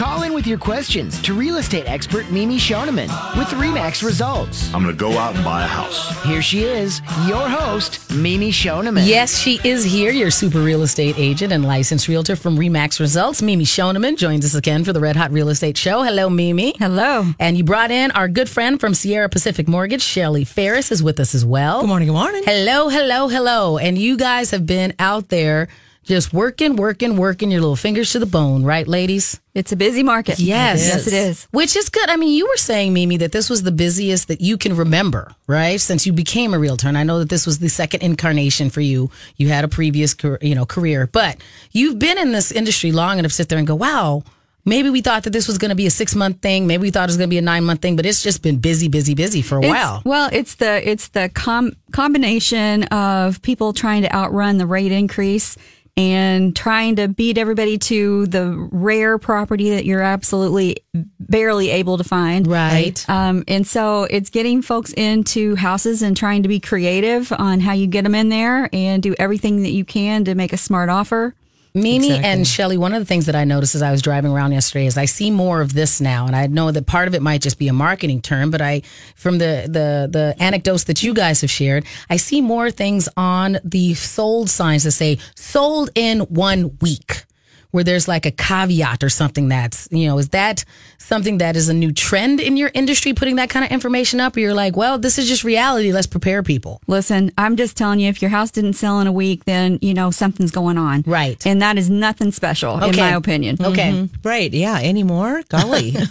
Call in with your questions to real estate expert Mimi Schoneman with Remax Results. I'm going to go out and buy a house. Here she is, your host, Mimi Schoneman. Yes, she is here, your super real estate agent and licensed realtor from Remax Results. Mimi Schoneman joins us again for the Red Hot Real Estate Show. Hello, Mimi. Hello. And you brought in our good friend from Sierra Pacific Mortgage, Shelly Farris, is with us as well. Good morning. Good morning. Hello, hello, hello. And you guys have been out there just working, working, working your little fingers to the bone, right, ladies? It's a busy market. Yes. Yes, it is. Which is good. I mean, you were saying, Mimi, that this was the busiest that you can remember, right? Since you became a realtor. And I know that this was the second incarnation for you. You had a previous, you know, career, but you've been in this industry long enough to sit there and go, wow, maybe we thought that this was going to be a six month thing. Maybe we thought it was going to be a nine month thing, but it's just been busy, busy, busy for a It's- while. Well, it's the it's the com- combination of people trying to outrun the rate increase and trying to beat everybody to the rare property that you're absolutely barely able to find. Right. Um, and so it's getting folks into houses and trying to be creative on how you get them in there and do everything that you can to make a smart offer. Mimi and Shelly, one of the things that I noticed as I was driving around yesterday is I see more of this now, and I know that part of it might just be a marketing term, but I, from the the the anecdotes that you guys have shared, I see more things on the sold signs that say "sold in one week," where there's like a caveat or something that's you know is that something that is a new trend in your industry, putting that kind of information up, or you're like, well, this is just reality. Let's prepare people. Listen, I'm just telling you, if your house didn't sell in a week, then you know something's going on, Right. And that is nothing special, in my opinion. Okay. Right. Yeah. Anymore? Golly.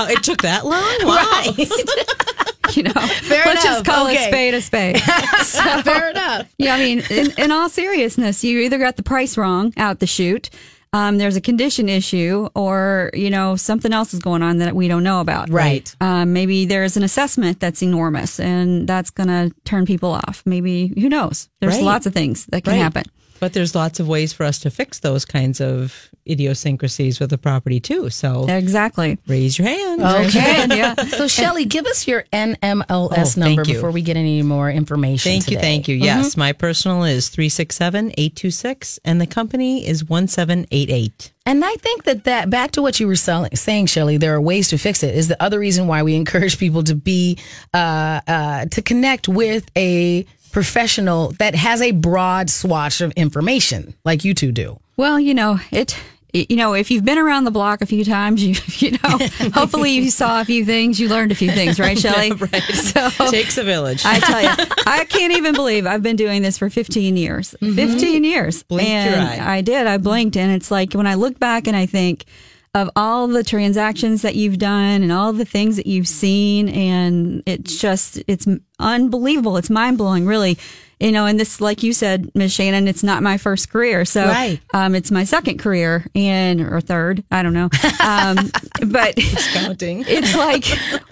Oh, it took that long? Wow. You know, Fair let's enough. just call Okay. a spade a spade. So, Fair enough. yeah, I mean, in, in all seriousness, you either got the price wrong out the chute. Um, there's a condition issue, or you know something else is going on that we don't know about. Right. Um, maybe there's an assessment that's enormous, and that's going to turn people off. Maybe who knows? There's Right. lots of things that can Right. happen. But there's lots of ways for us to fix those kinds of idiosyncrasies with the property too. So Exactly. raise your hand. Okay. yeah. So, Shelly, give us your NMLS Oh, number you. before we get any more information. Thank you. Thank you. Yes. My personal is 367 826, and the company is 1788. And I think that that back to what you were selling, saying, Shelly, there are ways to fix it. Is the other reason why we encourage people to be uh, uh, to connect with a professional that has a broad swatch of information, like you two do. Well, you know, it you know, if you've been around the block a few times, you you know, hopefully you saw a few things, you learned a few things, right, Shelly? right. So Takes a village. I tell you, I can't even believe I've been doing this for 15 years. Mm-hmm. 15 years. Blinked and. I did. I blinked. And it's like when I look back and I think of all the transactions that you've done and all the things that you've seen, and it's just, it's unbelievable. It's mind blowing, really. You know, and this, like you said, Miss Shannan, it's not my first career. So, Right. um, it's my second career and, or third, I don't know. Um, but counting. it's like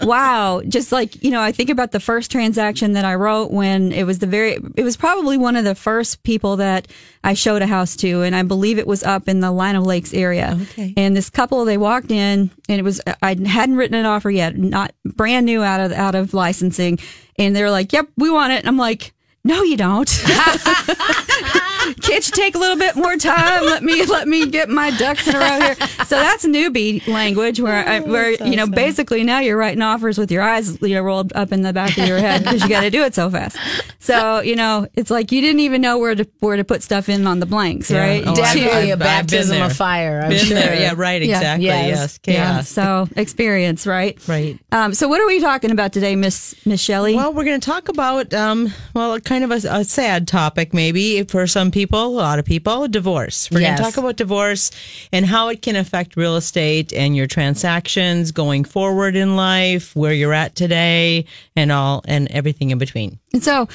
wow just like you know i think about the first transaction that i wrote when it was the very it was probably one of the first people that i showed a house to and i believe it was up in the Lino Lakes area Okay. and this couple they walked in and it was i hadn't written an offer yet not brand new out of out of licensing and they're like yep we want it and i'm like no you don't can't you take a little bit more time? Let me let me get my ducks in a row here. So that's newbie language, where I, where you know basically now you're writing offers with your eyes you know, rolled up in the back of your head because you got to do it so fast. So you know it's like you didn't even know where to where to put stuff in on the blanks, Yeah. right? Oh, You I've- did- Definitely a I've been baptism of fire. I'm Been sure. there. Yeah, right. Yeah. Exactly. Yes. Yes. yeah, so experience, right? Right. Um, so what are we talking about today, Miss Miss Shelly? Well, we're going to talk about, um, well, kind of a, a sad topic, maybe for some people, a lot of people, divorce. We're Yes. going to talk about divorce and how it can affect real estate and your transactions going forward in life, where you're at today, and all, and everything in between. And so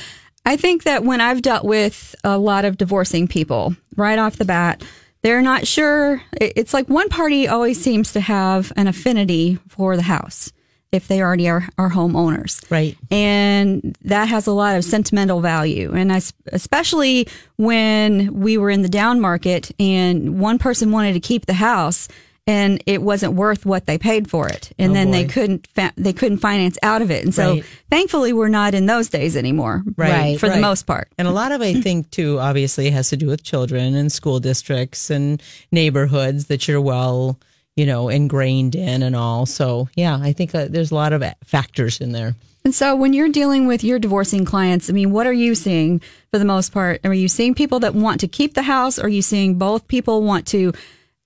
I think that when I've dealt with a lot of divorcing people right off the bat, they're not sure. It's like one party always seems to have an affinity for the house if they already are, are homeowners. Right. And that has a lot of sentimental value. And I, especially when we were in the down market and one person wanted to keep the house and it wasn't worth what they paid for it, and Oh, then they couldn't fa- they couldn't finance out of it, and so Right. thankfully we're not in those days anymore, Right, For the most part. And a lot of, I think, too, obviously has to do with children and school districts and neighborhoods that you're well, you know, ingrained in and all. So, yeah, I think uh, there's a lot of factors in there. And so when you're dealing with your divorcing clients, I mean, what are you seeing for the most part? Are you seeing people that want to keep the house? Or are you seeing both people want to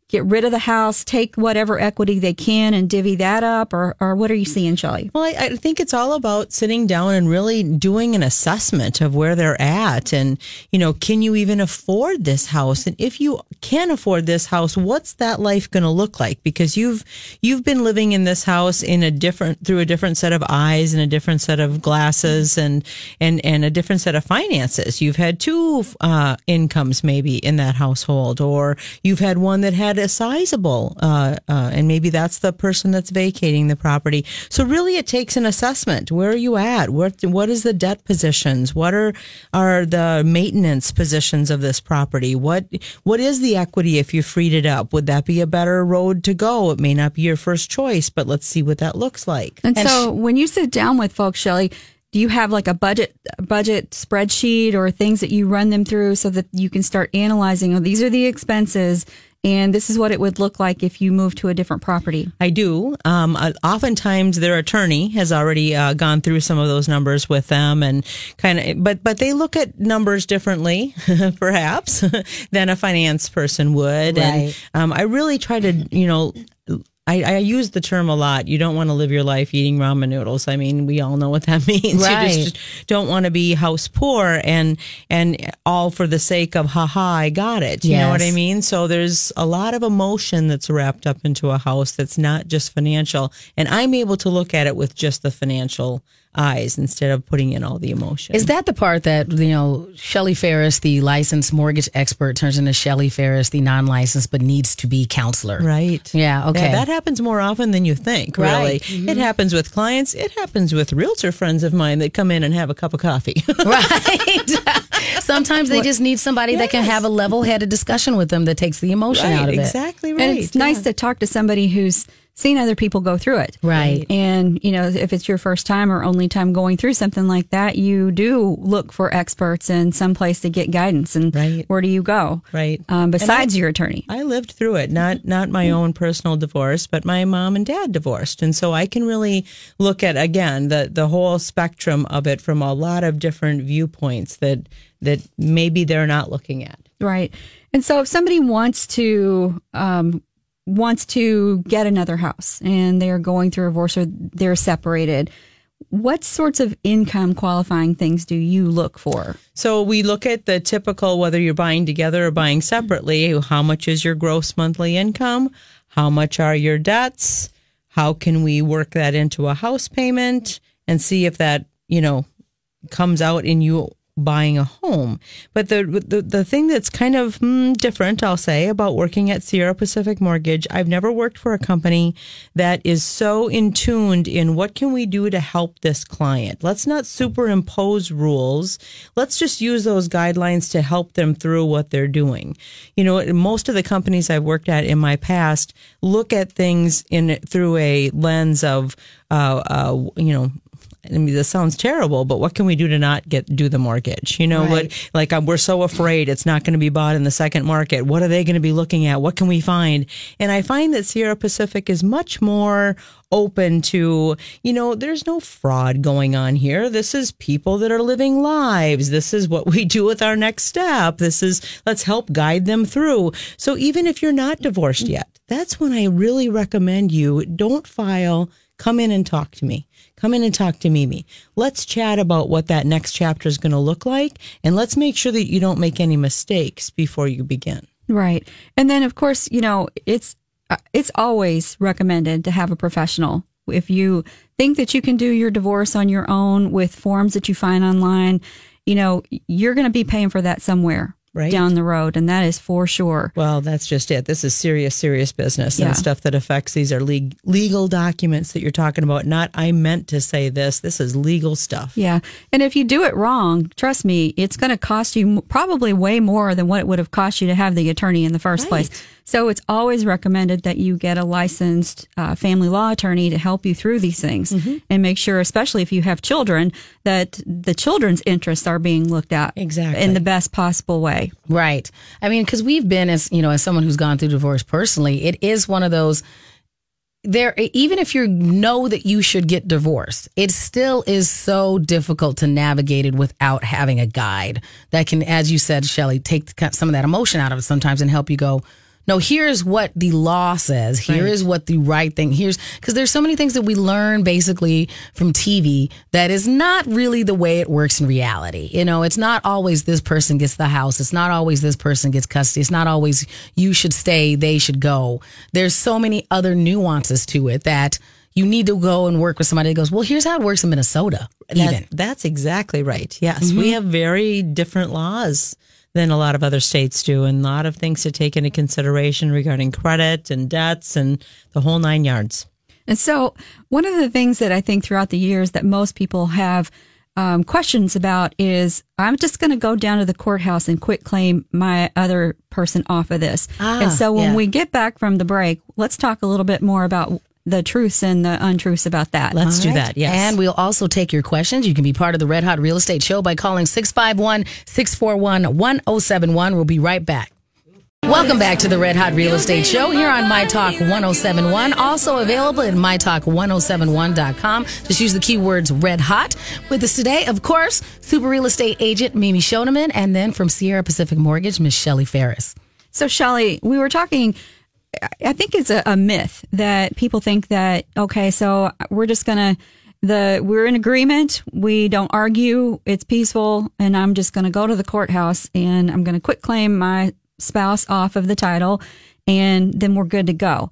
get rid of the house, take whatever equity they can and divvy that up? Or, or what are you seeing, Shelly? Well, I, I think it's all about sitting down and really doing an assessment of where they're at. And, you know, can you even afford this house? And if you can afford this house, what's that life going to look like? Because you've, you've been living in this house in a different, through a different set of eyes and a different set of glasses and, and, and a different set of finances. You've had two, uh, incomes maybe in that household, or you've had one that had a sizable, uh, uh, and maybe that's the person that's vacating the property. So really, it takes an assessment. Where are you at? What what is the debt positions? What are are the maintenance positions of this property? What what is the equity if you freed it up? Would that be a better road to go? It may not be your first choice, but let's see what that looks like. And, so when you sit down with folks, Shelly, do you have like a budget budget spreadsheet or things that you run them through so that you can start analyzing, oh, these are the expenses and this is what it would look like if you move to a different property? I do. Um, uh, oftentimes, their attorney has already uh, gone through some of those numbers with them, and kind of. But but they look at numbers differently, perhaps, than a finance person would. And Right. um, I really try to, you know. I, I use the term a lot. You don't want to live your life eating ramen noodles. I mean, we all know what that means. Right. You just don't want to be house poor and and all for the sake of haha, I got it. You know what I mean? So there's a lot of emotion that's wrapped up into a house that's not just financial. And I'm able to look at it with just the financial eyes instead of putting in all the emotion. Is that the part that, you know, Shelly Farris, the licensed mortgage expert, turns into Shelly Farris, the non licensed but needs to be counselor? Right. Yeah, okay. that happens more often than you think, really. Right. Mm-hmm. It happens with clients. It happens with realtor friends of mine that come in and have a cup of coffee. Right. Sometimes they just need somebody that can have a level headed discussion with them that takes the emotion out of it. exactly right. And it's nice to talk to somebody who's seen other people go through it. Right. And, you know, if it's your first time or only time going through something like that, you do look for experts and some place to get guidance. And Right. where do you go? Right. Um, besides your attorney. I lived through it, not not my own personal divorce, but my mom and dad divorced, and so I can really look at again the the whole spectrum of it from a lot of different viewpoints that that maybe they're not looking at. Right. And so if somebody wants to, um, wants to get another house and they're going through a divorce or they're separated, what sorts of income qualifying things do you look for? So we look at the typical whether you're buying together or buying separately. How much is your gross monthly income? How much are your debts? How can we work that into a house payment and see if that, you know, comes out in you buying a home. But the the, the thing that's kind of mm, different, I'll say, about working at Sierra Pacific Mortgage, I've never worked for a company that is so in tuned in what can we do to help this client. Let's not superimpose rules. Let's just use those guidelines to help them through what they're doing. You know, most of the companies I've worked at in my past look at things in through a lens of, uh, uh, you know, I mean, this sounds terrible, but what can we do to not get do the mortgage? You know, what like um, we're so afraid it's not going to be bought in the second market. What are they going to be looking at? What can we find? And I find that Sierra Pacific is much more open to, you know, there's no fraud going on here. This is people that are living lives. This is what we do with our next step. This is let's help guide them through. So even if you're not divorced yet, that's when I really recommend you don't file. Come in and talk to me. Come in and talk to Mimi. Let's chat about what that next chapter is going to look like. And let's make sure that you don't make any mistakes before you begin. Right. And then of course, you know, it's uh, it's always recommended to have a professional. If you think that you can do your divorce on your own with forms that you find online, you know, you're going to be paying for that somewhere Right. down the road and that is for sure. Well, that's just it. This is serious, serious business Yeah. and stuff that affects these are leg- legal documents that you're talking about. Not, I meant to say this. This is legal stuff. Yeah. And if you do it wrong, trust me, it's going to cost you probably way more than what it would have cost you to have the attorney in the first place. So it's always recommended that you get a licensed uh, family law attorney to help you through these things Mm-hmm. and make sure, especially if you have children, that the children's interests are being looked at Exactly. in the best possible way. Right. I mean, because we've been as you know, as someone who's gone through divorce personally, it is one of those. There, even if you know that you should get divorced, it still is so difficult to navigate it without having a guide that can, as you said, Shelly, take some of that emotion out of it sometimes and help you go. No, here's what the law says. Here is what the right thing. Here's because there's so many things that we learn basically from TV that is not really the way it works in reality. You know, it's not always this person gets the house. It's not always this person gets custody. It's not always you should stay, they should go. There's so many other nuances to it that you need to go and work with somebody that goes, well, here's how it works in Minnesota. That- Even. that's exactly right. Yes, we mm-hmm. have very different laws than a lot of other states do, and a lot of things to take into consideration regarding credit and debts and the whole nine yards. And so, one of the things that I think throughout the years that most people have um, questions about is I'm just going to go down to the courthouse and quit claim my other person off of this. and so, when yeah. we get back from the break, let's talk a little bit more about the truths and the untruths about that. Let's do All right. that. Yes, And we'll also take your questions. You can be part of the Red Hot Real Estate Show by calling 651 641 1071. We'll be right back. Welcome back to the Red Hot Real Estate Show here on My Talk 1071. Also available at MyTalk1071.com. Just use the keywords Red Hot. With us today, of course, super real estate agent Mimi Schoneman, and then from Sierra Pacific Mortgage, Miss Shelly Farris. So, Shelly, we were talking. I think it's a, a myth that people think that okay, so we're just gonna the we're in agreement. We don't argue. It's peaceful, and I'm just gonna go to the courthouse and I'm gonna quit claim my spouse off of the title, and then we're good to go.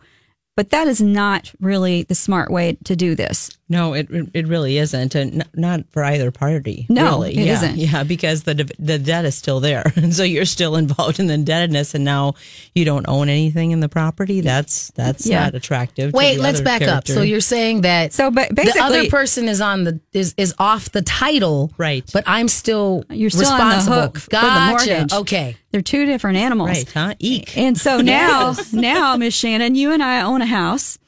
But that is not really the smart way to do this. No, it it really isn't, and not for either party. No, really. it yeah, isn't. Yeah, because the the debt is still there, and so you're still involved in the indebtedness, and now you don't own anything in the property. That's that's Yeah. not attractive. to Wait, the let's other back up. So you're saying that So, but the other person is on the is is off the title, Right. But I'm still You're still on the responsible. hook for the mortgage. Okay. They're two different animals. right, huh? Eek. And so now, now, Miss Shannan, you and I own a house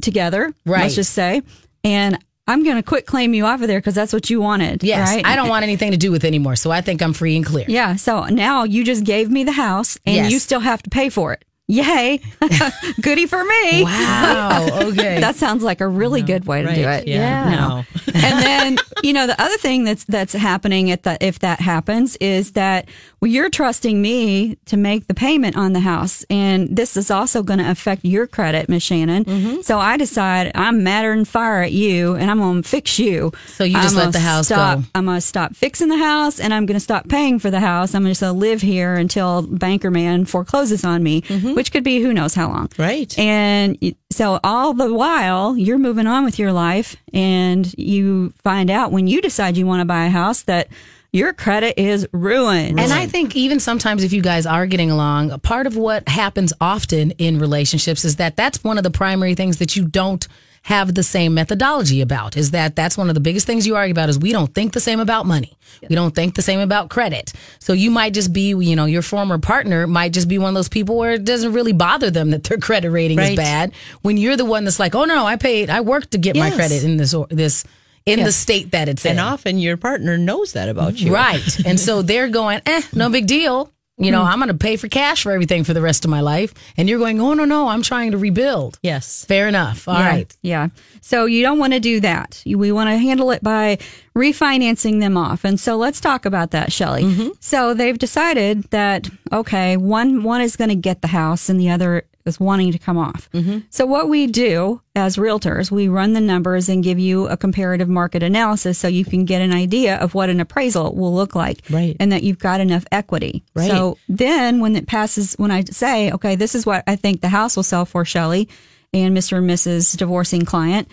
together. Right. Let's just say, and I'm going to quit claim you off of there because that's what you wanted. Yes, right? I don't want anything to do with it anymore, so I think I'm free and clear. Yeah. So now you just gave me the house, and Yes. you still have to pay for it. Yay! Goody for me. Wow. Okay. That sounds like a really good way to Right. do it. Yeah. No. and then you know the other thing that's that's happening at the if that happens is that well, you're trusting me to make the payment on the house, and this is also going to affect your credit, Miss Shannan. Mm-hmm. So I decide I'm madder than fire at you, and I'm going to fix you. So you just I'm let the house stop, go. I'm going to stop fixing the house, and I'm going to stop paying for the house. I'm just going to live here until banker man forecloses on me, Mm-hmm. Which could be who knows how long. Right. And so all the while you're moving on with your life and you find out when you decide you want to buy a house that your credit is ruined. And I think even sometimes if you guys are getting along, a part of what happens often in relationships is that that's one of the primary things that you don't have the same methodology about is that that's one of the biggest things you argue about is we don't think the same about money. We don't think the same about credit. So you might just be, you know, your former partner might just be one of those people where it doesn't really bother them that their credit rating is bad when you're the one that's like, "Oh no, I paid I worked to get my credit in this or this in the state that it's in." And often your partner knows that about you. Right. and so they're going, eh, no big deal. You know, I'm going to pay for cash for everything for the rest of my life. And you're going, oh, no, no, I'm trying to rebuild. Yes. Fair enough. All yeah, right. Yeah. So you don't want to do that. We want to handle it by refinancing them off. And so let's talk about that, Shelly. Mm-hmm. So they've decided that okay, one one is going to get the house and the other is wanting to come off. Mm-hmm. So what we do as realtors, we run the numbers and give you a comparative market analysis so you can get an idea of what an appraisal will look like Right. and that you've got enough equity. Right. So then when it passes, when I say, okay, this is what I think the house will sell for, Shelly, and Mr. and Mrs. divorcing client,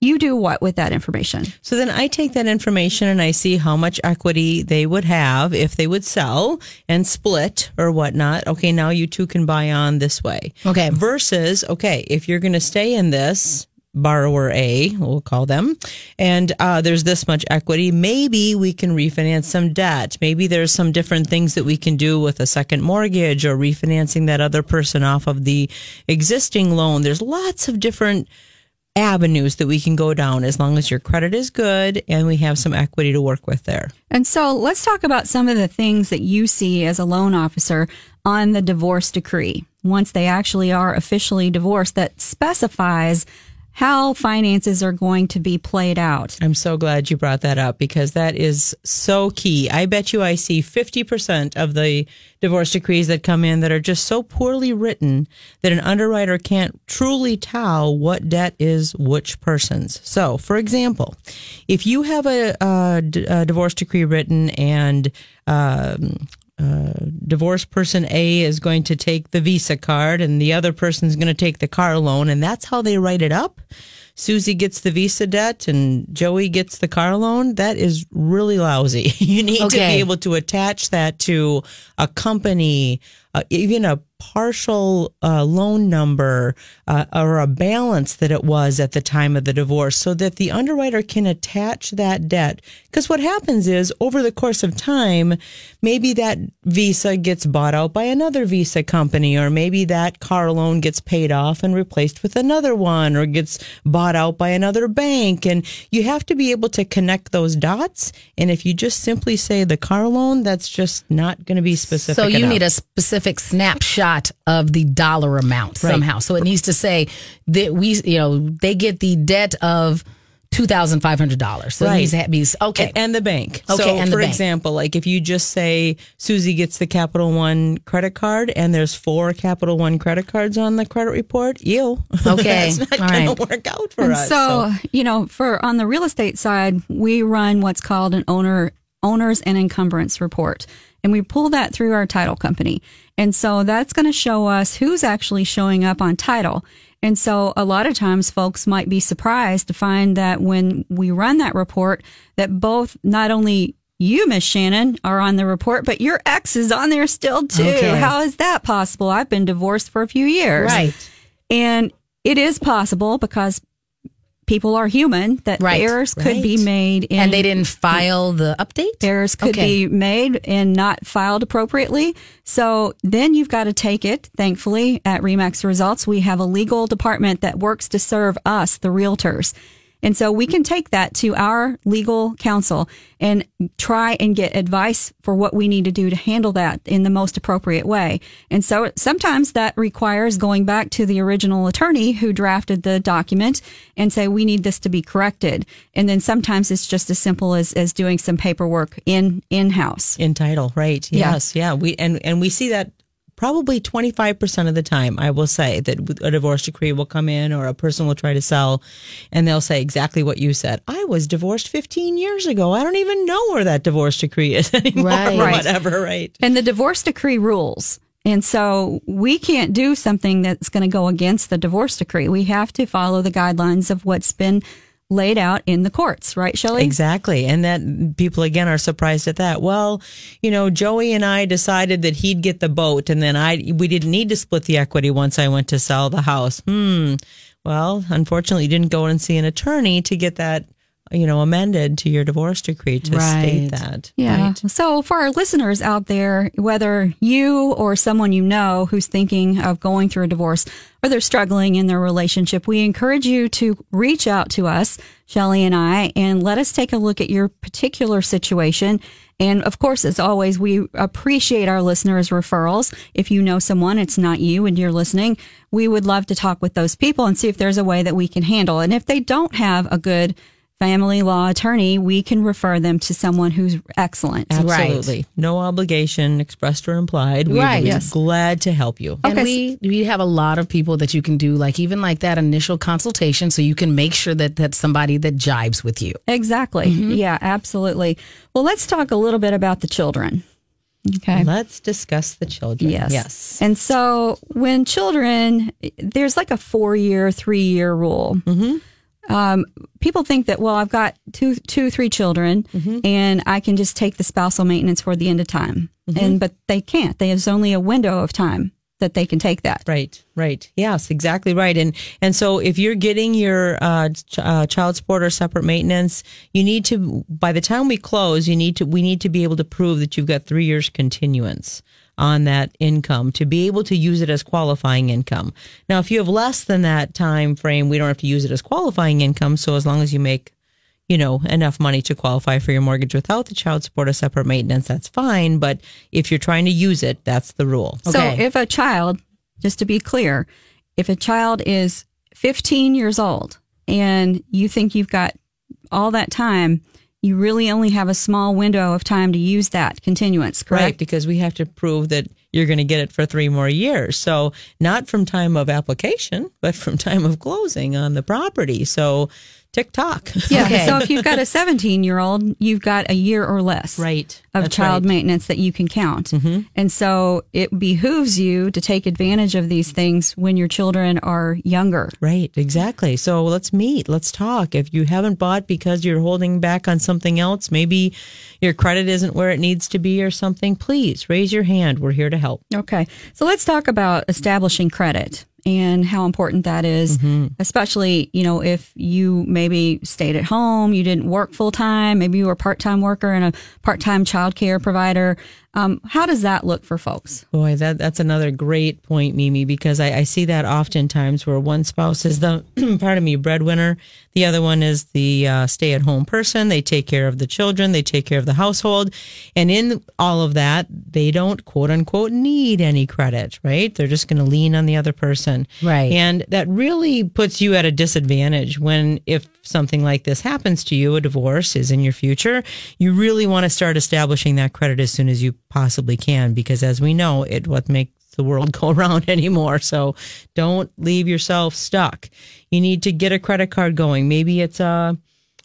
you do what with that information? So then I take that information and I see how much equity they would have if they would sell and split or whatnot. Okay, now you two can buy on this way. Okay. Versus, okay, if you're going to stay in this, borrower A, we'll call them, and uh, there's this much equity. Maybe we can refinance some debt. Maybe there's some different things that we can do with a second mortgage or refinancing that other person off of the existing loan. There's lots of different avenues that we can go down as long as your credit is good and we have some equity to work with there. And so let's talk about some of the things that you see as a loan officer on the divorce decree once they actually are officially divorced that specifies how finances are going to be played out. I'm so glad you brought that up because that is so key. I bet you I see 50% of the divorce decrees that come in that are just so poorly written that an underwriter can't truly tell what debt is which person's. So, for example, if you have a, a, a divorce decree written and um, uh, divorce person A is going to take the Visa card and the other person is going to take the car loan, and that's how they write it up. Susie gets the Visa debt and Joey gets the car loan. That is really lousy. You need to be able to attach that to a company, uh, even a partial uh, loan number uh, or a balance that it was at the time of the divorce so that the underwriter can attach that debt. Because what happens is over the course of time, maybe that visa gets bought out by another visa company, or maybe that car loan gets paid off and replaced with another one, or gets bought out by another bank. And you have to be able to connect those dots. And if you just simply say the car loan, that's just not going to be specific. So you enough. need a specific snapshot of the dollar amount Right. somehow. So it needs to say that we, you know, they get the debt of two thousand five hundred dollars. So it Right. needs to okay. A- And the bank. Okay, So, and the for bank. example, like if you just say Susie gets the Capital One credit card and there's four Capital One credit cards on the credit report, ew. Okay, That's not going right. to work out for And us. so, you know, for on the real estate side, we run what's called an owner owners and encumbrance report. And we pull that through our title company. And so that's going to show us who's actually showing up on title. And so a lot of times folks might be surprised to find that when we run that report, that both not only you, Miss Shannan, are on the report, but your ex is on there still too. Okay. How is that possible? I've been divorced for a few years. Right. And it is possible because people are human that Right, errors could be made in and they didn't file the update. errors could Okay. be made and not filed appropriately. So then you've got to take it. Thankfully, at Remax Results, we have a legal department that works to serve us, the realtors. And so we can take that to our legal counsel and try and get advice for what we need to do to handle that in the most appropriate way. And so sometimes that requires going back to the original attorney who drafted the document and say, we need this to be corrected. And then sometimes it's just as simple as, as doing some paperwork in, in-house. in title, right? Yeah. Yes, yeah. We and and we see that probably 25% of the time I will say that a divorce decree will come in or a person will try to sell and they'll say exactly what you said. I was divorced 15 years ago. I don't even know where that divorce decree is anymore Right. or whatever, right? And the divorce decree rules. And so we can't do something that's going to go against the divorce decree. We have to follow the guidelines of what's been laid out in the courts, right, Shelly? Exactly. And that people again are surprised at that. Well, you know, Joey and I decided that he'd get the boat and then I we didn't need to split the equity once I went to sell the house. Hmm. Well, unfortunately, you didn't go and see an attorney to get that, you know, amended to your divorce decree to state that. Yeah. Right? So for our listeners out there, whether you or someone you know who's thinking of going through a divorce or they're struggling in their relationship, we encourage you to reach out to us, Shelly and I, and let us take a look at your particular situation. And of course, as always, we appreciate our listeners' referrals. If you know someone, it's not you and you're listening, we would love to talk with those people and see if there's a way that we can handle. And if they don't have a good family law attorney, we can refer them to someone who's excellent. Absolutely. No obligation, expressed or implied. We'd Right. Yes. glad to help you. And Okay, we we have a lot of people that you can do like even like that initial consultation so you can make sure that that's somebody that jibes with you. Exactly. Mm-hmm. Yeah, absolutely. Well, let's talk a little bit about the children. Okay. Let's discuss the children. Yes. Yes. And so when children, there's like a four year, three year rule. Mm-hmm. Um, people think that, well, I've got two, two, three children and I can just take the spousal maintenance for the end of time. And, but they can't. There's only a window of time. that they can take that. Right, right. Yes, exactly right. And and so if you're getting your uh, ch- uh, child support or separate maintenance, you need to by the time we close, you need to we need to be able to prove that you've got three years continuance on that income to be able to use it as qualifying income. Now, if you have less than that time frame, we don't have to use it as qualifying income. So as long as you make you know, enough money to qualify for your mortgage without the child support or separate maintenance, that's fine. But if you're trying to use it, that's the rule. So Okay. if a child, just to be clear, if a child is 15 years old and you think you've got all that time, you really only have a small window of time to use that continuance, correct? Right, because we have to prove that you're going to get it for three more years. So not from time of application, but from time of closing on the property. So tick tock. Yeah. Okay. So if you've got a 17 year old, you've got a year or less. Right. Of That's child right. maintenance that you can count. Mm-hmm. And so it behooves you to take advantage of these things when your children are younger. Right, exactly. So let's meet, let's talk. If you haven't bought because you're holding back on something else, maybe your credit isn't where it needs to be or something, please raise your hand. We're here to help. Okay. So let's talk about establishing credit and how important that is, mm-hmm. especially, you know, if you maybe stayed at home, you didn't work full time, maybe you were a part time worker and a part time childcare provider. Um, how does that look for folks? Boy, that that's another great point, Mimi, because I, I see that oftentimes where one spouse is the, pardon me, breadwinner, the other one is the uh, stay-at-home person. They take care of the children, they take care of the household, and in all of that, they don't quote unquote need any credit, right? They're just going to lean on the other person, Right. And that really puts you at a disadvantage when if something like this happens to you, a divorce is in your future, you really want to start establishing that credit as soon as you possibly can, because as we know, it what makes the world go around anymore. So don't leave yourself stuck. You need to get a credit card going. Maybe it's a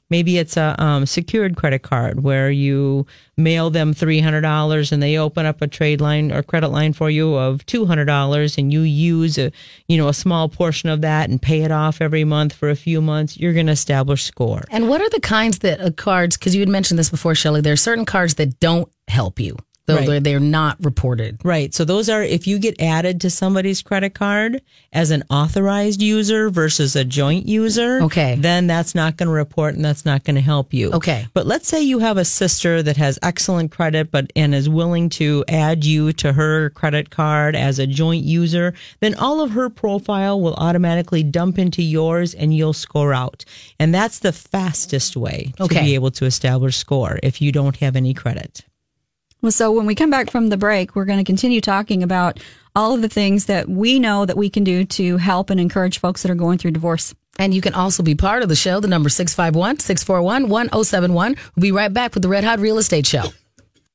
maybe it's a um, secured credit card where you mail them three hundred dollars and they open up a trade line or credit line for you of two hundred dollars and you use a you know a small portion of that and pay it off every month for a few months. You're going to establish score. And what are the kinds that uh, cards? Because you had mentioned this before, Shelly. There are certain cards that don't help you, though Right. they're, they're not reported. Right. So those are if you get added to somebody's credit card as an authorized user versus a joint user, Okay. then that's not going to report and that's not going to help you. Okay. But let's say you have a sister that has excellent credit but and is willing to add you to her credit card as a joint user, then all of her profile will automatically dump into yours and you'll score out. And that's the fastest way to Okay. be able to establish score if you don't have any credit. Well, so when we come back from the break, we're going to continue talking about all of the things that we know that we can do to help and encourage folks that are going through divorce. And you can also be part of the show. The number 651 641 1071. We'll be right back with the Red Hot Real Estate Show.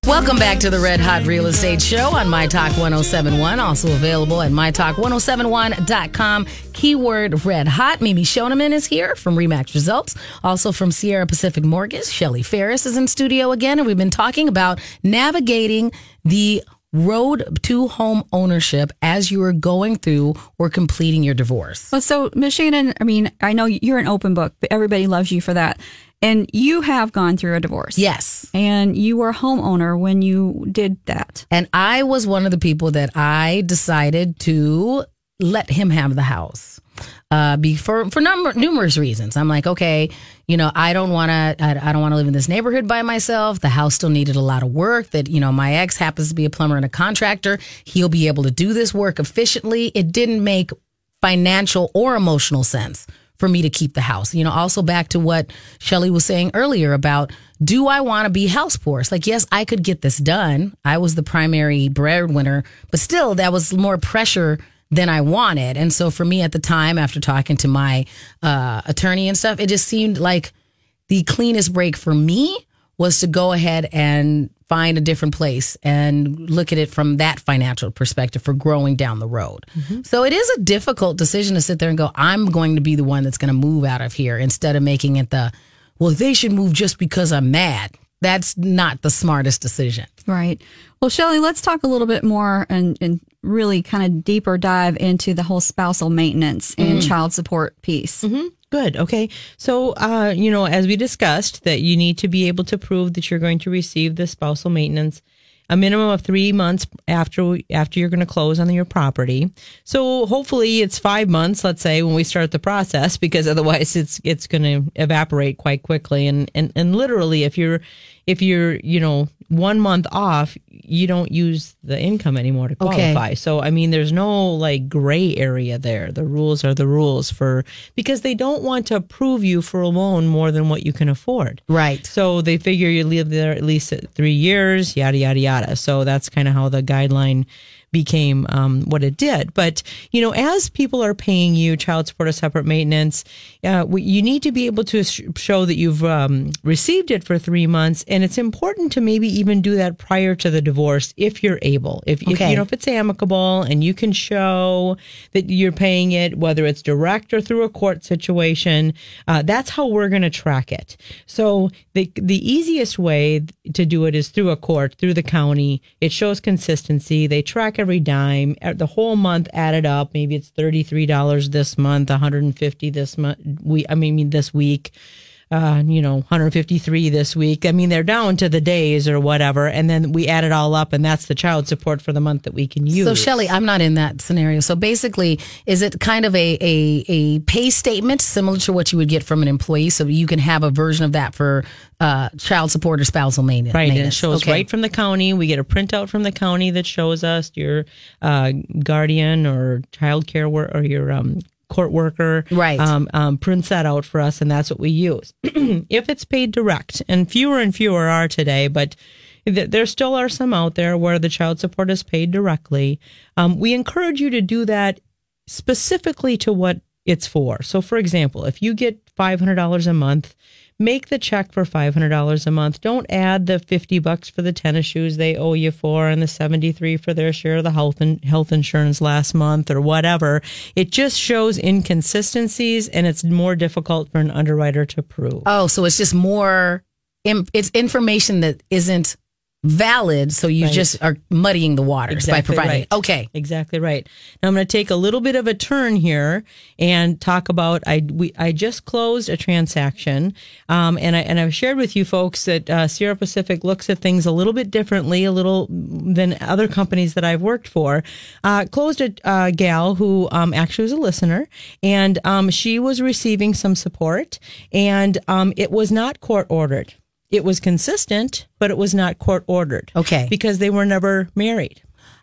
Welcome back to the Red Hot Real Estate Show on My Talk 1071, also available at MyTalk1071.com. Keyword Red Hot. Mimi Schoneman is here from Remax Results. Also from Sierra Pacific Mortgage. Shelly Farris is in studio again, and we've been talking about navigating the road to home ownership as you are going through or completing your divorce. Well, so Shannan, I mean, I know you're an open book, but everybody loves you for that. And you have gone through a divorce. Yes. And you were a homeowner when you did that. And I was one of the people that I decided to let him have the house. Uh, be for for number, numerous reasons. I'm like, okay, you know, I don't want to. I, I don't want to live in this neighborhood by myself. The house still needed a lot of work. That you know, my ex happens to be a plumber and a contractor. He'll be able to do this work efficiently. It didn't make financial or emotional sense for me to keep the house. You know, also back to what Shelly was saying earlier about do I want to be house poor? It's like, yes, I could get this done. I was the primary breadwinner, but still, that was more pressure than I wanted. And so for me at the time, after talking to my uh, attorney and stuff, it just seemed like the cleanest break for me was to go ahead and find a different place and look at it from that financial perspective for growing down the road. Mm-hmm. So it is a difficult decision to sit there and go, I'm going to be the one that's going to move out of here instead of making it the, well, they should move just because I'm mad. That's not the smartest decision. Right. Well, Shelly, let's talk a little bit more and, and really kind of deeper dive into the whole spousal maintenance and mm-hmm. child support piece. Mm-hmm. Good. Okay. So, uh, you know, as we discussed, that you need to be able to prove that you're going to receive the spousal maintenance. a minimum of three months after after you're going to close on your property. So hopefully it's five months, let's say, when we start the process, because otherwise it's it's going to evaporate quite quickly. And and and literally, if you're if you're you know one month off, you don't use the income anymore to Okay. qualify. So I mean, there's no like gray area there. The rules are the rules for because they don't want to approve you for a loan more than what you can afford. Right. So they figure you live there at least three years, yada yada yada. So that's kind of how the guideline became um, what it did. But you know, as people are paying you child support or separate maintenance, uh, you need to be able to sh- show that you've um, received it for three months, and it's important to maybe even do that prior to the divorce if you're able. If, if you know if it's amicable and you can show that you're paying it, whether it's direct or through a court situation, uh, that's how we're going to track it. So the the easiest way to do it is through a court, through the county. It shows consistency. They track every dime, uh, the whole month added up. Maybe it's thirty three dollars this month, one hundred and fifty this month. We, I mean, this week uh, you know, 153 this week. I mean, they're down to the days or whatever, and then we add it all up, and that's the child support for the month that we can use. So Shelly, I'm not in that scenario. So basically, is it kind of a, a a pay statement similar to what you would get from an employee? So you can have a version of that for uh, child support or spousal maintenance. Right, and it shows Okay. right from the county. We get a printout from the county that shows us your uh, guardian or child care wor- or your um, court worker. Right. Um, um, prints that out for us, and that's what we use. if it's paid direct, and fewer and fewer are today, but th- there still are some out there where the child support is paid directly. Um, we encourage you to do that specifically to what it's for. So, for example, if you get $500 a month, make the check for $500 a month. Don't add the 50 bucks for the tennis shoes they owe you for and the 73 for their share of the health and health insurance last month or whatever. It just shows inconsistencies and it's more difficult for an underwriter to prove. Oh, so it's just more. It's information that isn't valid. So you Right. just are muddying the waters by providing. right. Okay. Exactly right. Now I'm going to take a little bit of a turn here and talk about I we I just closed a transaction, um, and I and I've shared with you folks that uh, Sierra Pacific looks at things a little bit differently, a little than other companies that I've worked for. Uh, closed a uh, gal who um, actually was a listener, and um, she was receiving some support, and um, it was not court ordered. It was consistent, but it was not court ordered. Okay. Because they were never married.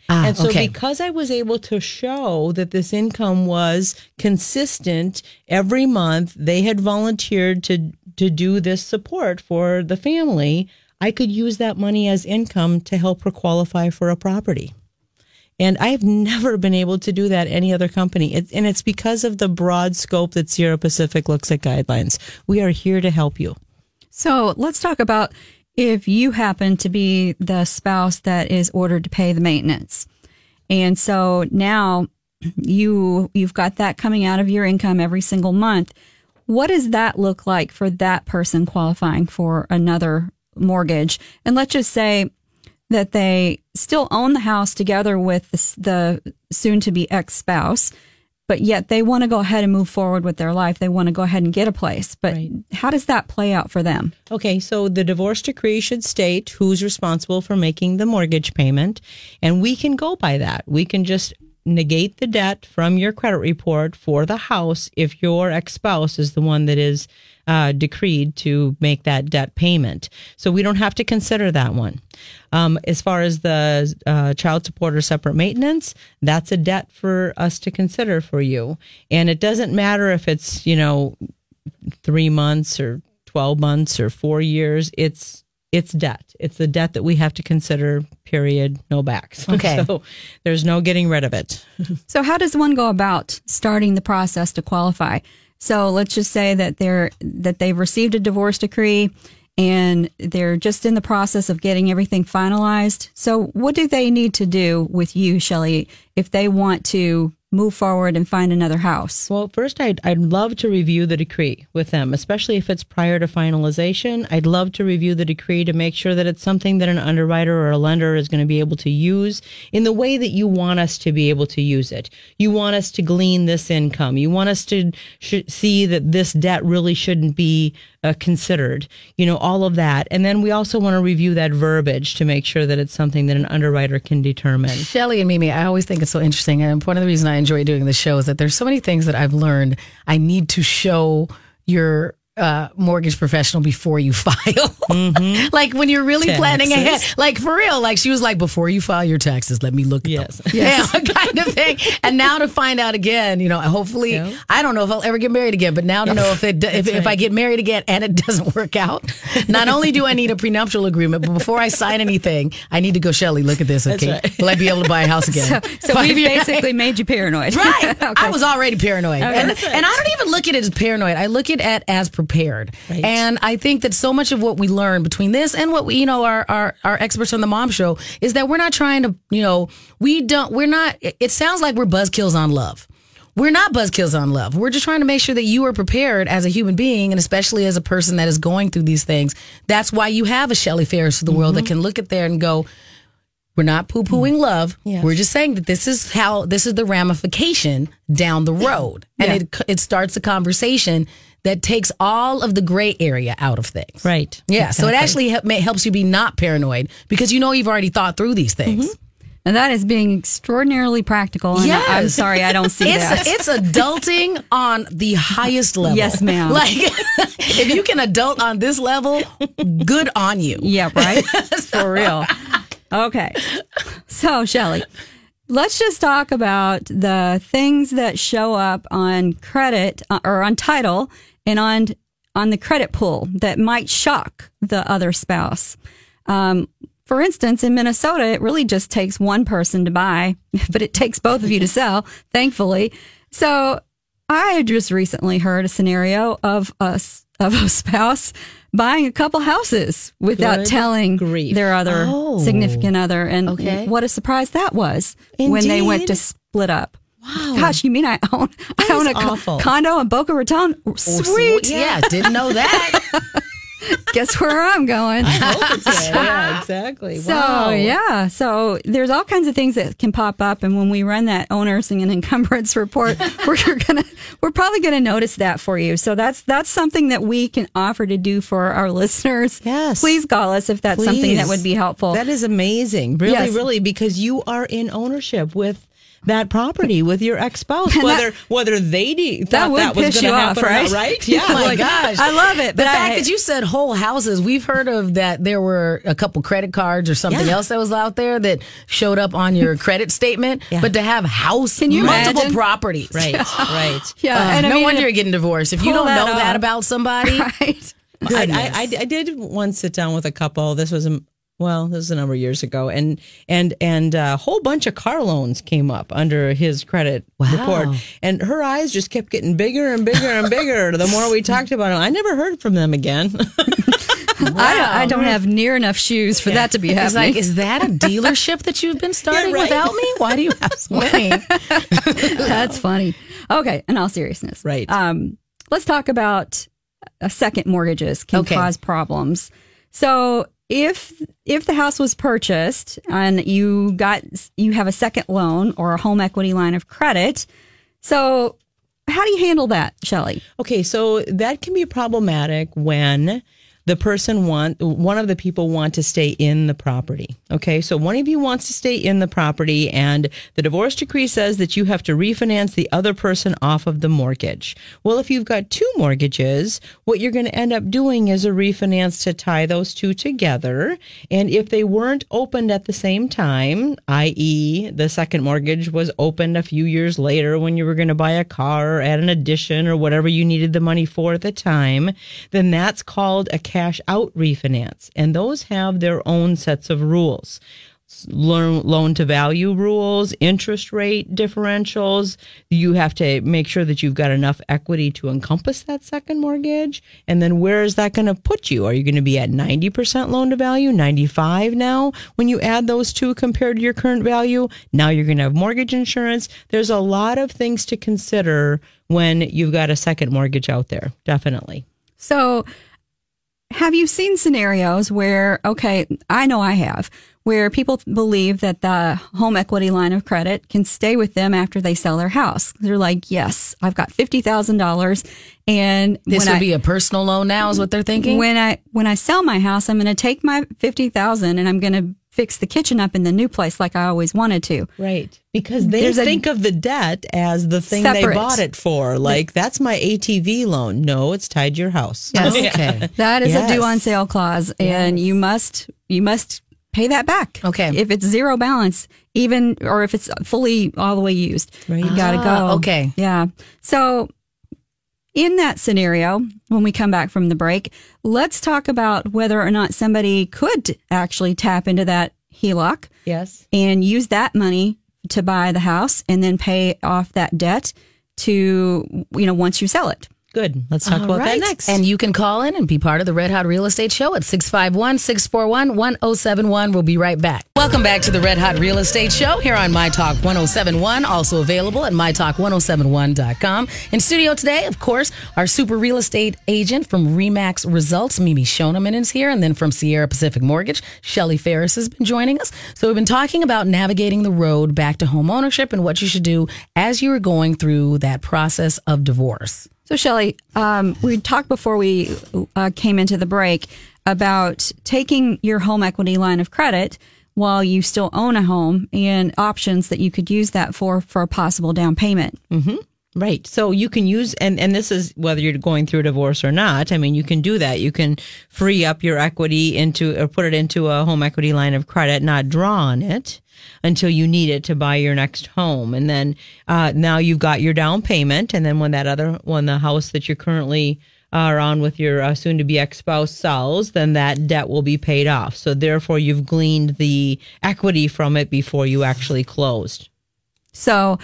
Ah, and so, okay. because I was able to show that this income was consistent every month, they had volunteered to to do this support for the family. I could use that money as income to help her qualify for a property. And I've never been able to do that any other company. It, and it's because of the broad scope that Sierra Pacific looks at guidelines. We are here to help you. So let's talk about if you happen to be the spouse that is ordered to pay the maintenance. And so now you you've got that coming out of your income every single month. What does that look like for that person qualifying for another mortgage? And let's just say that they still own the house together with the, the soon to be ex spouse, but yet they want to go ahead and move forward with their life. They want to go ahead and get a place. But Right. how does that play out for them? Okay, so the divorce decree should state who's responsible for making the mortgage payment, and we can go by that. We can just negate the debt from your credit report for the house if your ex spouse is the one that is uh, decreed to make that debt payment. So we don't have to consider that one. Um, as far as the uh, child support or separate maintenance, that's a debt for us to consider for you. And it doesn't matter if it's, you know, three months or 12 months or four years it's it's debt it's the debt that we have to consider period no backs Okay. so there's no getting rid of it So how does one go about starting the process to qualify? So let's just say that they're that they've received a divorce decree and they're just in the process of getting everything finalized. So what do they need to do with you, Shelly, if they want to move forward and find another house? well first I'd, I'd love to review the decree with them especially if it's prior to finalization. I'd love to review the decree to make sure that it's something that an underwriter or a lender is going to be able to use in the way that you want us to be able to use it. You want us to glean this income. You want us to sh- see that this debt really shouldn't be uh, considered, you know, all of that. And then we also want to review that verbiage to make sure that it's something that an underwriter can determine. Shelly and Mimi, I always think it's so interesting. And one of the reasons I enjoy doing the show is that there's so many things that I've learned I need to show your uh, mortgage professional before you file. like when you're really planning ahead. Like for real, like she was like, before you file your taxes, let me look at Yes. them. Yeah, kind of thing. And now to find out again, you know, hopefully, Yeah. I don't know if I'll ever get married again, but now to know if it, if, if I get married again and it doesn't work out, not only do I need a prenuptial agreement, but before I sign anything, I need to go, Shelly, look at this. Okay. right. Will I be able to buy a house again? So Five we basically made you paranoid. Right. Okay. I was already paranoid. And, and I don't even look at it as paranoid. I look at it as prepared. Right. And I think that so much of what we learn between this and what we, you know, our, our, our experts on the mom show is that we're not trying to, you know, we don't, we're not, it sounds like we're buzzkills on love. We're not buzzkills on love. We're just trying to make sure that you are prepared as a human being and especially as a person that is going through these things. That's why you have a Shelly Farris of the world that mm-hmm. can look at there and go, we're not poo pooing mm-hmm. love. Yes. We're just saying that this is how this is the ramification down the road, and it it starts a conversation that takes all of the gray area out of things. Right. Yeah. So it actually help, helps you be not paranoid because you know you've already thought through these things. And that is being extraordinarily practical. And I- I'm sorry, I don't see It's that. it's adulting on the highest level. Yes, ma'am. Like if you can adult on this level, good on you. Yeah, right? For real. Okay. So, Shelly, let's just talk about the things that show up on credit uh, or on title and on on the credit pool that might shock the other spouse. Um, for instance, in Minnesota, it really just takes one person to buy, but it takes both of you to sell, thankfully. So I just recently heard a scenario of us of a spouse buying a couple houses without Good telling grief. their other Oh. significant other, and Okay. what a surprise that was when they went to split up. Wow! Gosh, you mean I own I own a awful. condo in Boca Raton? Sweet. Yeah, didn't know that. Guess where I'm going. yeah, exactly. So wow. yeah, so there's all kinds of things that can pop up, and when we run that ownership and encumbrance report, we're gonna we're probably gonna notice that for you. So that's that's something that we can offer to do for our listeners. Yes. please call us if that's something that would be helpful. That is amazing. Really, Yes. really, because you are in ownership with that property with your ex spouse, And that- whether whether they de- thought that would that was piss going you to off, happen or not, right? right? Yeah, Oh my like, gosh. I love it, But The but fact I- that you said whole houses, we've heard of that there were a couple credit cards or something Yeah. else that was out there that showed up on your credit statement. Yeah. But to have house, Can you multiple imagine? properties. right, right. yeah, Uh, and I no mean, wonder you're getting divorced. If you don't know that that about somebody, right. I, I, I, I did once sit down with a couple. This was a well, this was a number of years ago, and and and a whole bunch of car loans came up under his credit report, and her eyes just kept getting bigger and bigger and bigger. the more we talked about it, I never heard from them again. I, don't, I don't have near enough shoes for that to be it's happening. like, is that a dealership that you've been starting right. without me? Why do you have so many? That's funny. Okay, in all seriousness, Right. Um, let's talk about uh, second mortgages can Okay. cause problems. So if if the house was purchased and you got you have a second loan or a home equity line of credit, so how do you handle that, Shelly? Okay, so that can be problematic when the person want one of the people want to stay in the property. Okay, so one of you wants to stay in the property, and the divorce decree says that you have to refinance the other person off of the mortgage. Well, if you've got two mortgages, what you're going to end up doing is a refinance to tie those two together. And if they weren't opened at the same time, i.e., the second mortgage was opened a few years later when you were going to buy a car or add an addition or whatever you needed the money for at the time, then that's called a cash out refinance. And those have their own sets of rules loan loan to value rules, interest rate differentials. You have to make sure that you've got enough equity to encompass that second mortgage. And then where is that going to put you? Are you going to be at 90% loan to value, 95 now when you add those two compared to your current value? Now you're going to have mortgage insurance. There's a lot of things to consider when you've got a second mortgage out there. Definitely. So have you seen scenarios where, okay, I know I have, where people believe that the home equity line of credit can stay with them after they sell their house? They're like, yes, I've got $50,000 and This would I- be a personal loan now, is what they're thinking. when I when I sell my house, I'm going to take my fifty thousand and I'm going to fix the kitchen up in the new place like I always wanted to. Right. Because they There's a- think of the debt as the thing they bought it for. Like, that's my ATV loan. No, it's tied to your house. okay. That is a Yes. due on sale clause, and you must you must pay that back. Okay. if it's zero balance, even or if it's fully all the way used, Right. you got to Ah, go. okay. yeah. So. In that scenario, when we come back from the break, let's talk about whether or not somebody could actually tap into that HELOC Yes. and use that money to buy the house and then pay off that debt to, you know, once you sell it. Good. Let's talk about Right. that next. And you can call in and be part of the Red Hot Real Estate Show at 651 641 1071. We'll be right back. Welcome back to the Red Hot Real Estate Show here on My Talk 1071, also available at mytalk1071.com. In studio today, of course, our super real estate agent from Remax Results, Mimi Schoneman, is here. And then from Sierra Pacific Mortgage, Shelly Farris has been joining us. So we've been talking about navigating the road back to home ownership and what you should do as you are going through that process of divorce. So, Shelly, um, we talked before we uh, came into the break about taking your home equity line of credit while you still own a home and options that you could use that for for a possible down payment. Right. So you can use, and, and this is whether you're going through a divorce or not. I mean, you can do that. You can free up your equity into, or put it into a home equity line of credit, not draw on it until you need it to buy your next home. And then, uh, now you've got your down payment. And then when that other, when the house that you're currently are on with your uh, soon to be ex spouse sells, then that debt will be paid off. So therefore you've gleaned the equity from it before you actually closed. So,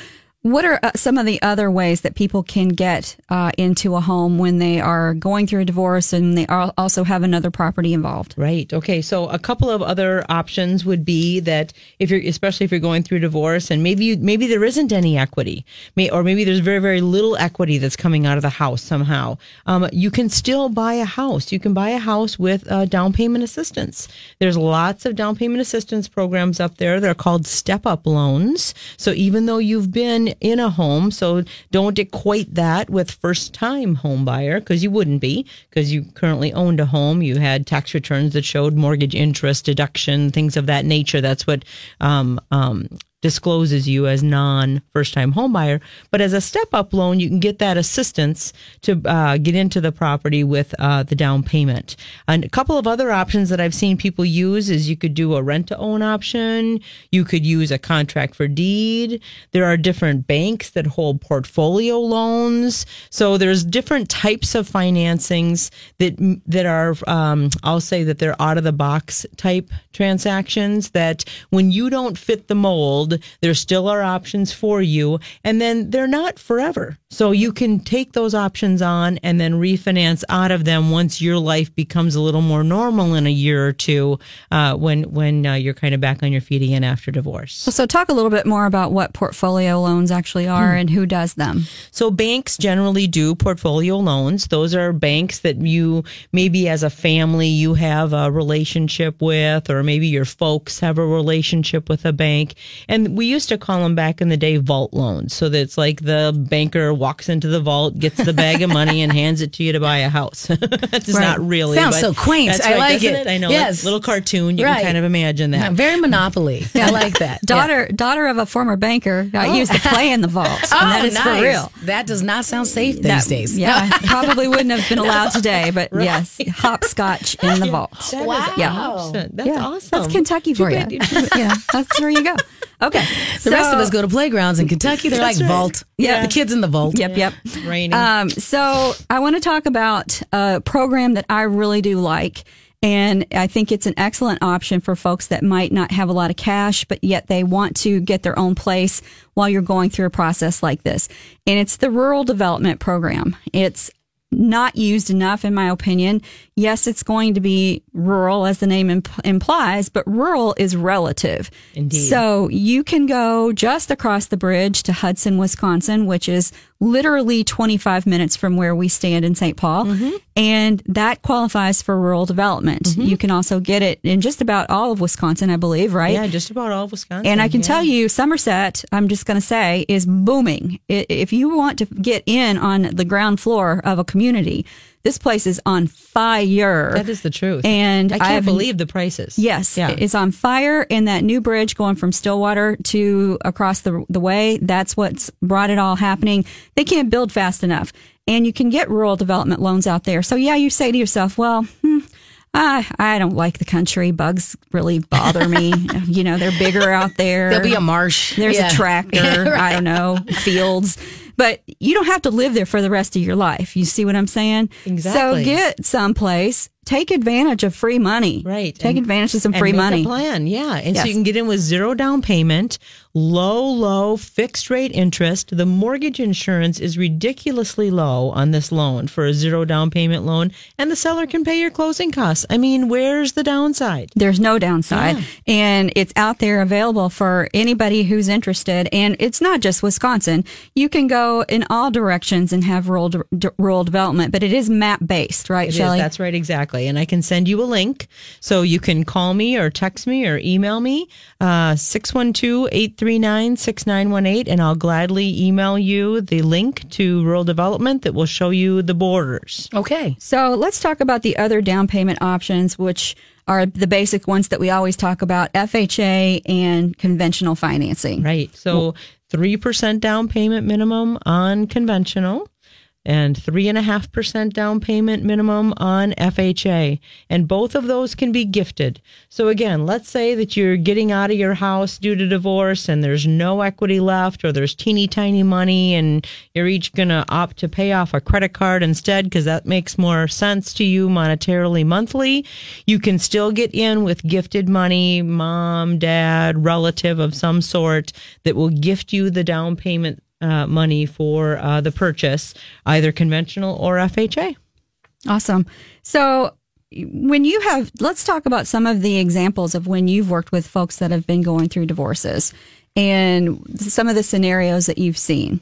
what are uh, some of the other ways that people can get uh, into a home when they are going through a divorce and they also have another property involved? Right. Okay. So a couple of other options would be that if you're, especially if you're going through divorce and maybe you, maybe there isn't any equity, may, or maybe there's very very little equity that's coming out of the house somehow. Um, you can still buy a house. You can buy a house with uh, down payment assistance. There's lots of down payment assistance programs up there. They're called step up loans. So even though you've been in a home, so don't equate that with first time home buyer because you wouldn't be because you currently owned a home. You had tax returns that showed mortgage interest deduction, things of that nature. That's what um, um, discloses you as non first time homebuyer. But as a step up loan, you can get that assistance to uh, get into the property with uh, the down payment. And a couple of other options that I've seen people use is you could do a rent to own option. You could use a contract for deed. There are different banks that hold portfolio loans. So there's different types of financings that that are um, I'll say that they're out of the box type transactions that when you don't fit the mold, there still are options for you, and then they're not forever. So you can take those options on and then refinance out of them once your life becomes a little more normal in a year or two, uh, when when uh, you're kind of back on your feet again after divorce. So, talk a little bit more about what portfolio loans actually are and who does them. So banks generally do portfolio loans. Those are banks that you maybe as a family you have a relationship with, or maybe your folks have a relationship with a bank. And we used to call them back in the day vault loans. So that's like the banker walks into the vault, gets the bag of money, and hands it to you to buy a house. it's Right. not really. Sounds but so quaint. that's I right, like doesn't it. I know. Yes. like little cartoon. You Right. can kind of imagine that. Yeah, very Monopoly. I like that. Yeah. Daughter, daughter of a former banker, got oh. used to play in the vault, Oh, and that is nice. for real. That does not sound safe these That- days. Yeah, probably wouldn't have been allowed today, but yes, hopscotch in the vault. That is Wow. Yeah. awesome. That's yeah, awesome. That's Kentucky for you. yeah, that's where you go. Okay, The rest of us go to playgrounds in Kentucky. They're like right. vault. Yeah. the kids in the vault. Yep, yep. Raining. Um, so I want to talk about a program that I really do like. And I think it's an excellent option for folks that might not have a lot of cash, but yet they want to get their own place while you're going through a process like this. And it's the Rural Development Program. It's not used enough, in my opinion. Yes, it's going to be rural, as the name imp- implies, but rural is relative. Indeed. So you can go just across the bridge to Hudson, Wisconsin, which is literally 25 minutes from where we stand in St. Paul. Mm-hmm. And that qualifies for rural development. You can also get it in just about all of Wisconsin, I believe, right? Yeah, just about all of Wisconsin. And I can yeah. tell you, Somerset, I'm just going to say, is booming. If you want to get in on the ground floor of a community, this place is on fire. that is the truth. And I can't I've- believe the prices. Yes, Yeah. it's on fire. And that new bridge going from Stillwater to across the the way, that's what's brought it all happening. They can't build fast enough, and you can get rural development loans out there. So yeah, you say to yourself, well. Hmm, I, I don't like the country. Bugs really bother me. you know, they're bigger out there. There'll be a marsh. There's Yeah. a tractor. I don't know, fields. But you don't have to live there for the rest of your life. You see what I'm saying? Exactly. So get someplace. Take advantage of free money. Right. Take And- advantage of some free money. A plan, yeah. And so you can get in with zero down payment, low, low fixed rate interest. The mortgage insurance is ridiculously low on this loan for a zero down payment loan, and the seller can pay your closing costs. I mean, where's the downside? There's no downside. And it's out there available for anybody who's interested. And it's not just Wisconsin. You can go in all directions and have rural, de- rural development, but it is map based, right. Shelly? That's right, exactly. And I can send you a link. So you can call me or text me or email me, uh, 612 839 6918, and I'll gladly email you the link to rural development that will show you the borders. Okay. So let's talk about the other down payment options, which are the basic ones that we always talk about FHA and conventional financing. Right. So three percent down payment minimum on conventional and three and a half percent down payment minimum on FHA. And both of those can be gifted. So again, let's say that you're getting out of your house due to divorce and there's no equity left or there's teeny tiny money and you're each going to opt to pay off a credit card instead because that makes more sense to you monetarily monthly. You can still get in with gifted money, mom, dad, relative of some sort that will gift you the down payment uh, money for uh, the purchase, either conventional or FHA. Awesome. So when you have, let's talk about some of the examples of when you've worked with folks that have been going through divorces and some of the scenarios that you've seen.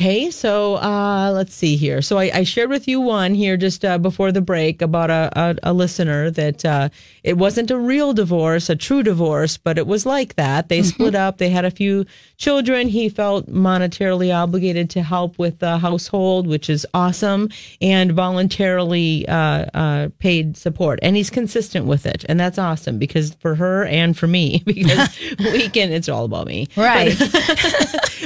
Okay, so uh, let's see here. So I, I shared with you one here just uh, before the break about a, a, a listener that uh, it wasn't a real divorce, a true divorce, but it was like that. They split up. They had a few children. He felt monetarily obligated to help with the household, which is awesome, and voluntarily uh, uh, paid support. And he's consistent with it, and that's awesome because for her and for me, because we can. It's all about me, Right.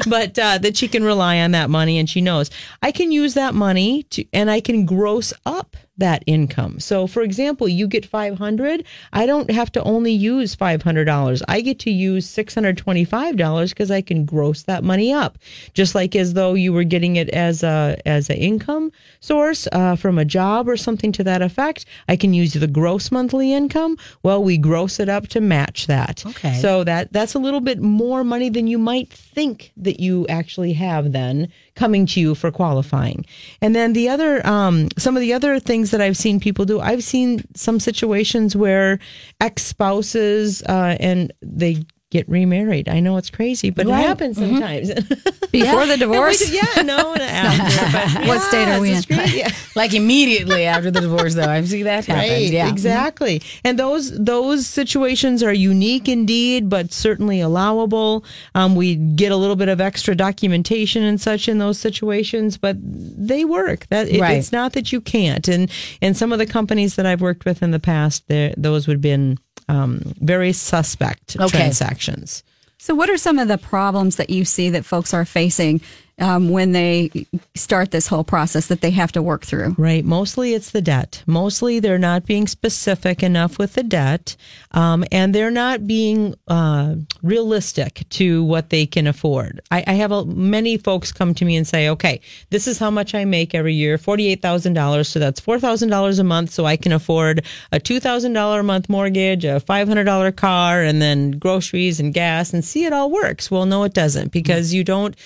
but uh, that she can rely on that money and she knows. I can use that money to and I can gross up that income. So for example, you get 500, I don't have to only use $500. I get to use $625 because I can gross that money up. Just like as though you were getting it as a as an income source uh, from a job or something to that effect, I can use the gross monthly income. Well, we gross it up to match that. Okay. So that that's a little bit more money than you might think that you actually have then coming to you for qualifying. And then the other um, some of the other things that I've seen people do, I've seen some situations where ex-spouses uh, and they get remarried. I know it's crazy, but Right. it happens sometimes. Before the divorce? yeah, no, after, but What state are we in? great, yeah. Like immediately after the divorce, though. I see that happen. Right, Yeah. exactly. And those those situations are unique indeed, but certainly allowable. Um, we get a little bit of extra documentation and such in those situations, but they work. That it, Right. it's not that you can't. And and some of the companies that I've worked with in the past, there those would have been um, very suspect Okay. transactions. So, what are some of the problems that you see that folks are facing um, when they start this whole process that they have to work through? Right. Mostly it's the debt. Mostly they're not being specific enough with the debt, um, and they're not being uh, realistic to what they can afford. I, I have a, many folks come to me and say, "Okay, this is how much I make every year, forty-eight thousand dollars. So that's four thousand dollars a month. So I can afford a two thousand dollar a month mortgage, a five hundred dollar car, and then groceries and gas, and see it all works." Well, no, it doesn't because you don't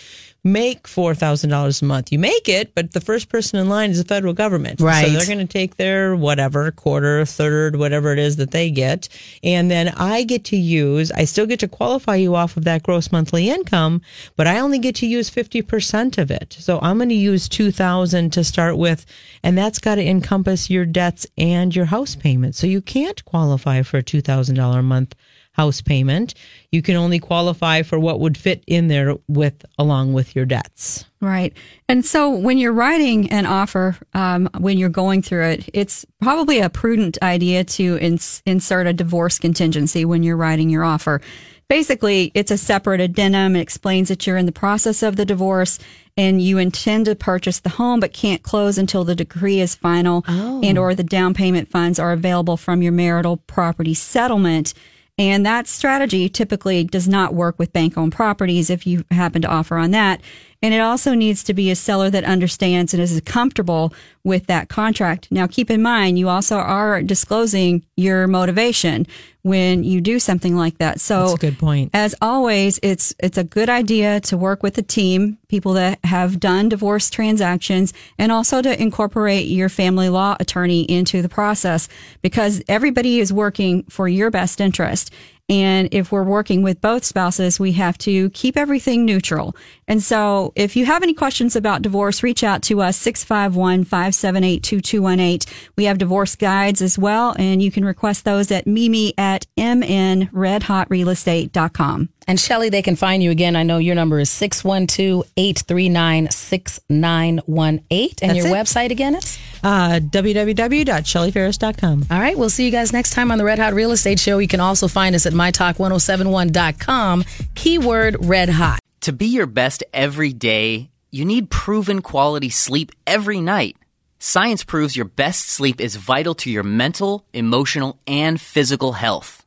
make $4,000 a month. You make it, but the first person in line is the federal government. Right. So they're going to take their whatever, quarter, third, whatever it is that they get. And then I get to use, I still get to qualify you off of that gross monthly income, but I only get to use 50% of it. So I'm going to use 2000 to start with, and that's got to encompass your debts and your house payment. So you can't qualify for a $2,000 a month house payment. You can only qualify for what would fit in there with along with your debts. Right. And so when you're writing an offer, um, when you're going through it, it's probably a prudent idea to ins- insert a divorce contingency when you're writing your offer. Basically, it's a separate addendum. It explains that you're in the process of the divorce and you intend to purchase the home but can't close until the decree is final and or the down payment funds are available from your marital property settlement. And that strategy typically does not work with bank owned properties if you happen to offer on that. And it also needs to be a seller that understands and is comfortable with that contract. Now, keep in mind, you also are disclosing your motivation when you do something like that. So, That's a good point. as always, it's it's a good idea to work with a team, people that have done divorce transactions, and also to incorporate your family law attorney into the process because everybody is working for your best interest. And if we're working with both spouses, we have to keep everything neutral. And so if you have any questions about divorce, reach out to us 651-578-2218. We have divorce guides as well, and you can request those at mimi at mnredhotrealestate.com. And Shelly, they can find you again. I know your number is 612-839-6918. And That's your it. website again is? Uh, www.shellyfarris.com. All right, we'll see you guys next time on the Red Hot Real Estate Show. You can also find us at mytalk1071.com, keyword red hot. To be your best every day, you need proven quality sleep every night. Science proves your best sleep is vital to your mental, emotional, and physical health.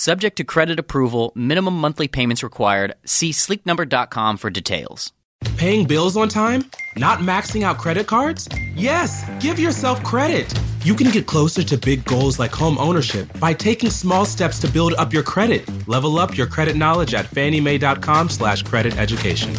Subject to credit approval, minimum monthly payments required. See sleepnumber.com for details. Paying bills on time? Not maxing out credit cards? Yes, give yourself credit. You can get closer to big goals like home ownership by taking small steps to build up your credit. Level up your credit knowledge at fanniemae.com slash credit education.